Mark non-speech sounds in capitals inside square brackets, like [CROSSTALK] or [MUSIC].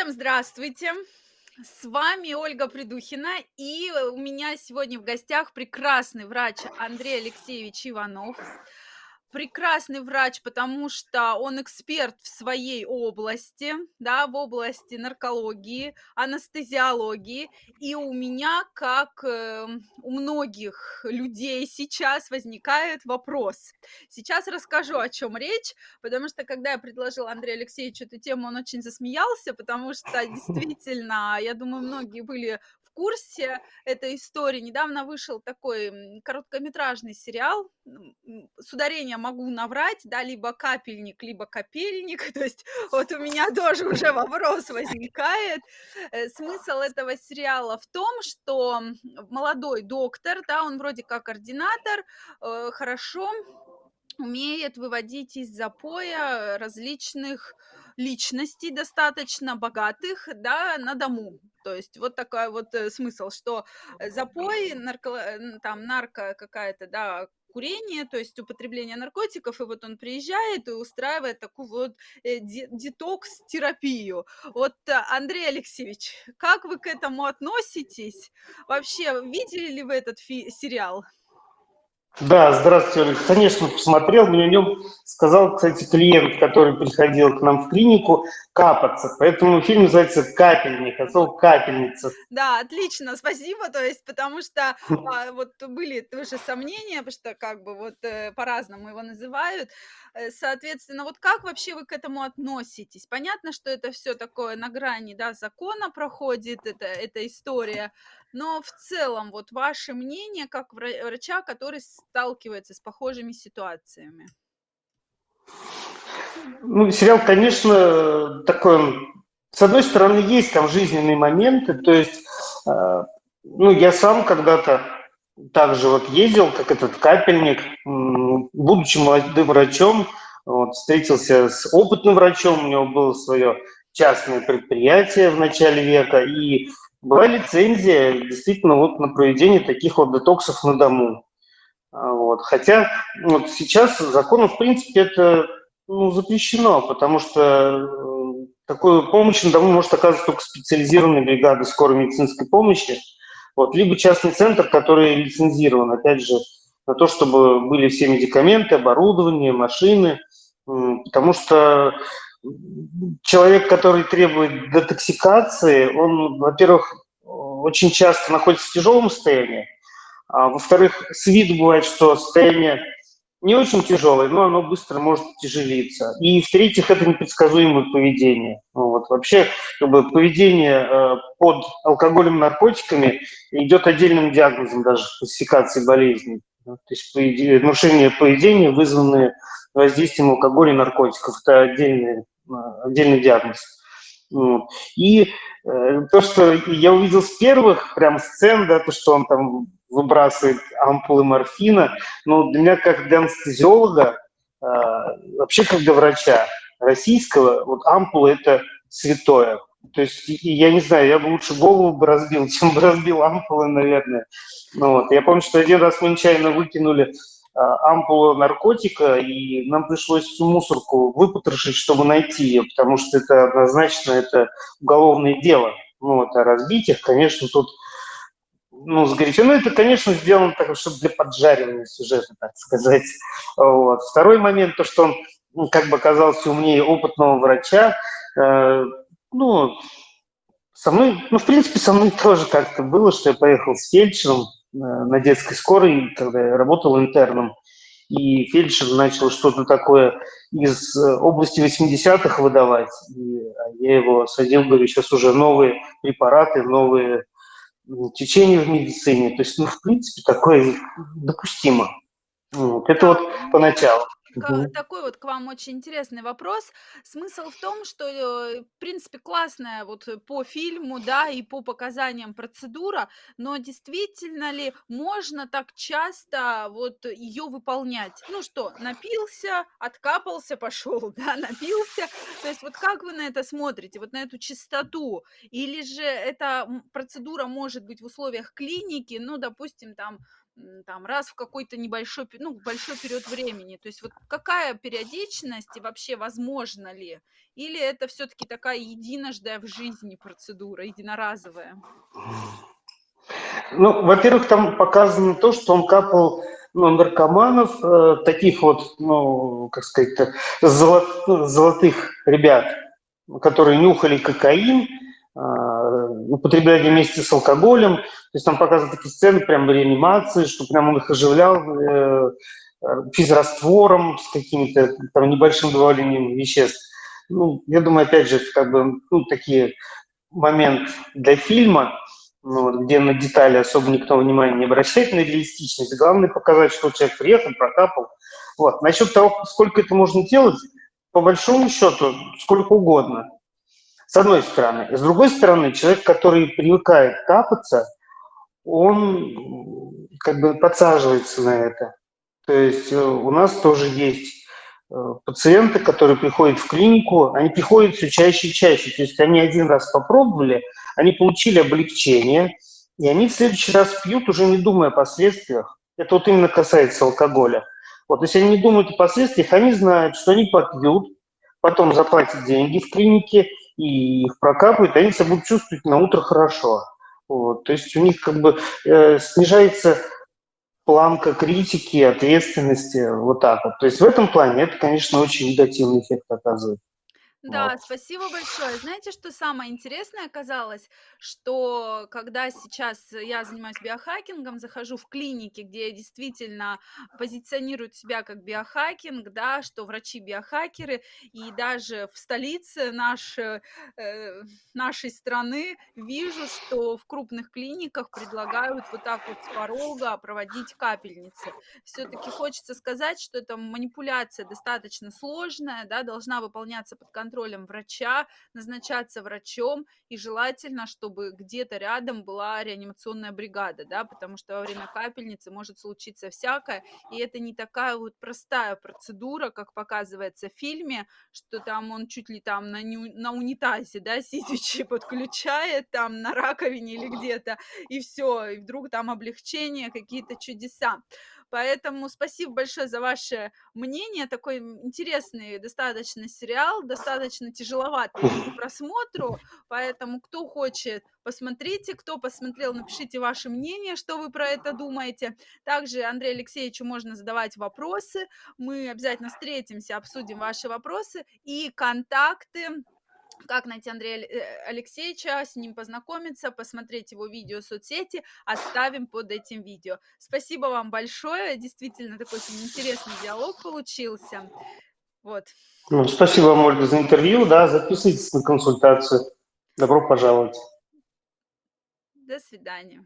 Всем здравствуйте! С вами Ольга Придухина, и у меня сегодня в гостях прекрасный врач Андрей Алексеевич Иванов. Прекрасный врач, потому что он эксперт в своей области, да, в области наркологии, анестезиологии. И у меня, как э, у многих людей сейчас, возникает вопрос. Сейчас расскажу, о чем речь, потому что когда я предложила Андрею Алексеевичу эту тему, он очень засмеялся, потому что [LAUGHS] действительно, я думаю, многие были в курсе этой истории. Недавно вышел такой короткометражный сериал, с ударением могу наврать, да, либо капельник, либо капельник, [LAUGHS] то есть вот у меня тоже уже вопрос возникает. Э, смысл этого сериала в том, что молодой доктор, да, он вроде как координатор, э, хорошо умеет выводить из запоя различных личностей достаточно богатых, да, на дому. То есть вот такой вот э, смысл, что запой, нарко, там нарко какая-то, да, курение, то есть употребление наркотиков, и вот он приезжает и устраивает такую вот э, детокс-терапию. Вот, э, Андрей Алексеевич, как вы к этому относитесь? Вообще, видели ли вы этот сериал? Да, здравствуйте, Олег. Конечно, посмотрел. Мне о нем сказал, кстати, клиент, который приходил к нам в клинику, капаться. Поэтому фильм называется «Капельник», а слово «капельница». Да, отлично, спасибо. То есть, потому что а, вот были тоже сомнения, потому что как бы вот э, по-разному его называют. Э, соответственно, вот как вообще вы к этому относитесь? Понятно, что это все такое на грани, да, закона проходит, это, эта история, но в целом, вот ваше мнение как врача, который сталкивается с похожими ситуациями? Ну, сериал, конечно, такой, с одной стороны, есть там жизненные моменты, то есть, э, ну, я сам когда-то также вот ездил, как этот капельник, будучи молодым врачом, вот, встретился с опытным врачом, у него было свое частное предприятие в начале века, и была лицензия действительно вот на проведение таких вот детоксов на дому. А, вот. Хотя вот сейчас законом, в принципе, это ну, запрещено, потому что э, такую помощь на дому может оказывать только специализированные бригады скорой медицинской помощи, вот, либо частный центр, который лицензирован, опять же, на то, чтобы были все медикаменты, оборудование, машины, потому что человек, который требует детоксикации, он, во-первых, очень часто находится в тяжелом состоянии, а во-вторых, с виду бывает, что состояние не очень тяжелое, но оно быстро может тяжелиться. И в-третьих, это непредсказуемое поведение. Ну вот. Вообще, как бы, поведение э, под алкоголем наркотиками идет отдельным диагнозом даже классификации болезней. То есть поведение, нарушение поведения, вызванные воздействием алкоголя и наркотиков. Это отдельный, э, отдельный диагноз. И э, то, что я увидел с первых прям сцен, да, то, что он там выбрасывает ампулы морфина, ну, для меня, как для анестезиолога, э, вообще как для врача российского, вот ампулы – это святое. То есть, я не знаю, я бы лучше голову бы разбил, [LAUGHS] чем бы разбил ампулы, наверное. Ну, вот. Я помню, что один раз мы нечаянно выкинули а, ампулу наркотика, и нам пришлось всю мусорку выпотрошить, чтобы найти ее, потому что это однозначно это уголовное дело. Ну, вот, а разбить их, конечно, тут ну, сгорячо. Ну, это, конечно, сделано так, чтобы для поджаривания сюжета, так сказать. Вот. Второй момент, то, что он ну, как бы оказался умнее опытного врача, э, ну, со мной, ну, в принципе, со мной тоже как-то было, что я поехал с фельдшером, на детской скорой, когда я работал интерном, и фельдшер начал что-то такое из э, области 80-х выдавать. И а я его садил, говорю, сейчас уже новые препараты, новые течения в медицине. То есть, ну, в принципе, такое допустимо. Вот. Это вот поначалу. Мгм. такой вот к вам очень интересный вопрос. Смысл в том, что, э, в принципе, классная вот э, по фильму, да, и по показаниям процедура, но действительно ли можно так часто вот ее выполнять? Ну что, напился, откапался, [LAUGHS] пошел, да, напился. То есть вот как вы на это смотрите, вот на эту чистоту? Или же эта процедура может быть в условиях клиники, ну, допустим, там там раз в какой-то небольшой, ну, большой период времени. То есть вот какая периодичность и вообще возможно ли? Или это все-таки такая единожды в жизни процедура, единоразовая? Ну, во-первых, там показано то, что он капал ну, наркоманов, э, таких вот, ну, как сказать, золот, золотых ребят, которые нюхали кокаин, употребляли вместе с алкоголем. То есть там показаны такие сцены прям реанимации, что прям он их оживлял э, физраствором с какими-то там небольшим добавлением веществ. Ну, я думаю, опять же, это как бы ну, такие момент для фильма – ну, вот, где на детали особо никто внимания не обращает, на реалистичность. Главное показать, что человек приехал, прокапал. Вот. Насчет того, сколько это можно делать, по большому счету, сколько угодно. С одной стороны. С другой стороны, человек, который привыкает капаться, он как бы подсаживается на это. То есть э, у нас тоже есть э, пациенты, которые приходят в клинику, они приходят все чаще и чаще. То есть они один раз попробовали, они получили облегчение, и они в следующий раз пьют, уже не думая о последствиях. Это вот именно касается алкоголя. Вот, если они не думают о последствиях, они знают, что они попьют, потом заплатят деньги в клинике, и их прокапают, и они себя будут чувствовать на утро хорошо. Вот, то есть у них как бы э, снижается планка критики, ответственности, вот так вот. То есть в этом плане это, конечно, очень негативный эффект оказывает. Да, Вот. спасибо большое. Знаете, что самое интересное оказалось? Что когда сейчас я занимаюсь биохакингом, захожу в клиники, где действительно позиционируют себя как биохакинг, да, что врачи-биохакеры, и даже в столице наш, э, нашей страны вижу, что в крупных клиниках предлагают вот так вот с порога проводить капельницы. Все-таки хочется сказать, что эта манипуляция достаточно сложная, да, должна выполняться под контролем контролем врача, назначаться врачом, и желательно, чтобы где-то рядом была реанимационная бригада, да, потому что во время капельницы может случиться всякое, и это не такая вот простая процедура, как показывается в фильме, что там он чуть ли там на, ню- на унитазе, да, [LAUGHS] сидячи подключает там на раковине или где-то, и все, и вдруг там облегчение, какие-то чудеса. Поэтому спасибо большое за ваше мнение. Такой интересный достаточно сериал, достаточно тяжеловатый к [LAUGHS] просмотру. Поэтому кто хочет, посмотрите. Кто посмотрел, напишите ваше мнение, что вы про это думаете. Также Андрею Алексеевичу можно задавать вопросы. Мы обязательно встретимся, обсудим ваши вопросы и контакты как найти Андрея э, Алексеевича, с ним познакомиться, посмотреть его видео в соцсети, оставим под этим видео. Спасибо вам большое, действительно такой очень интересный диалог получился. Вот. Ну, спасибо вам, Ольга, за интервью, да, записывайтесь на консультацию. Добро пожаловать. До свидания.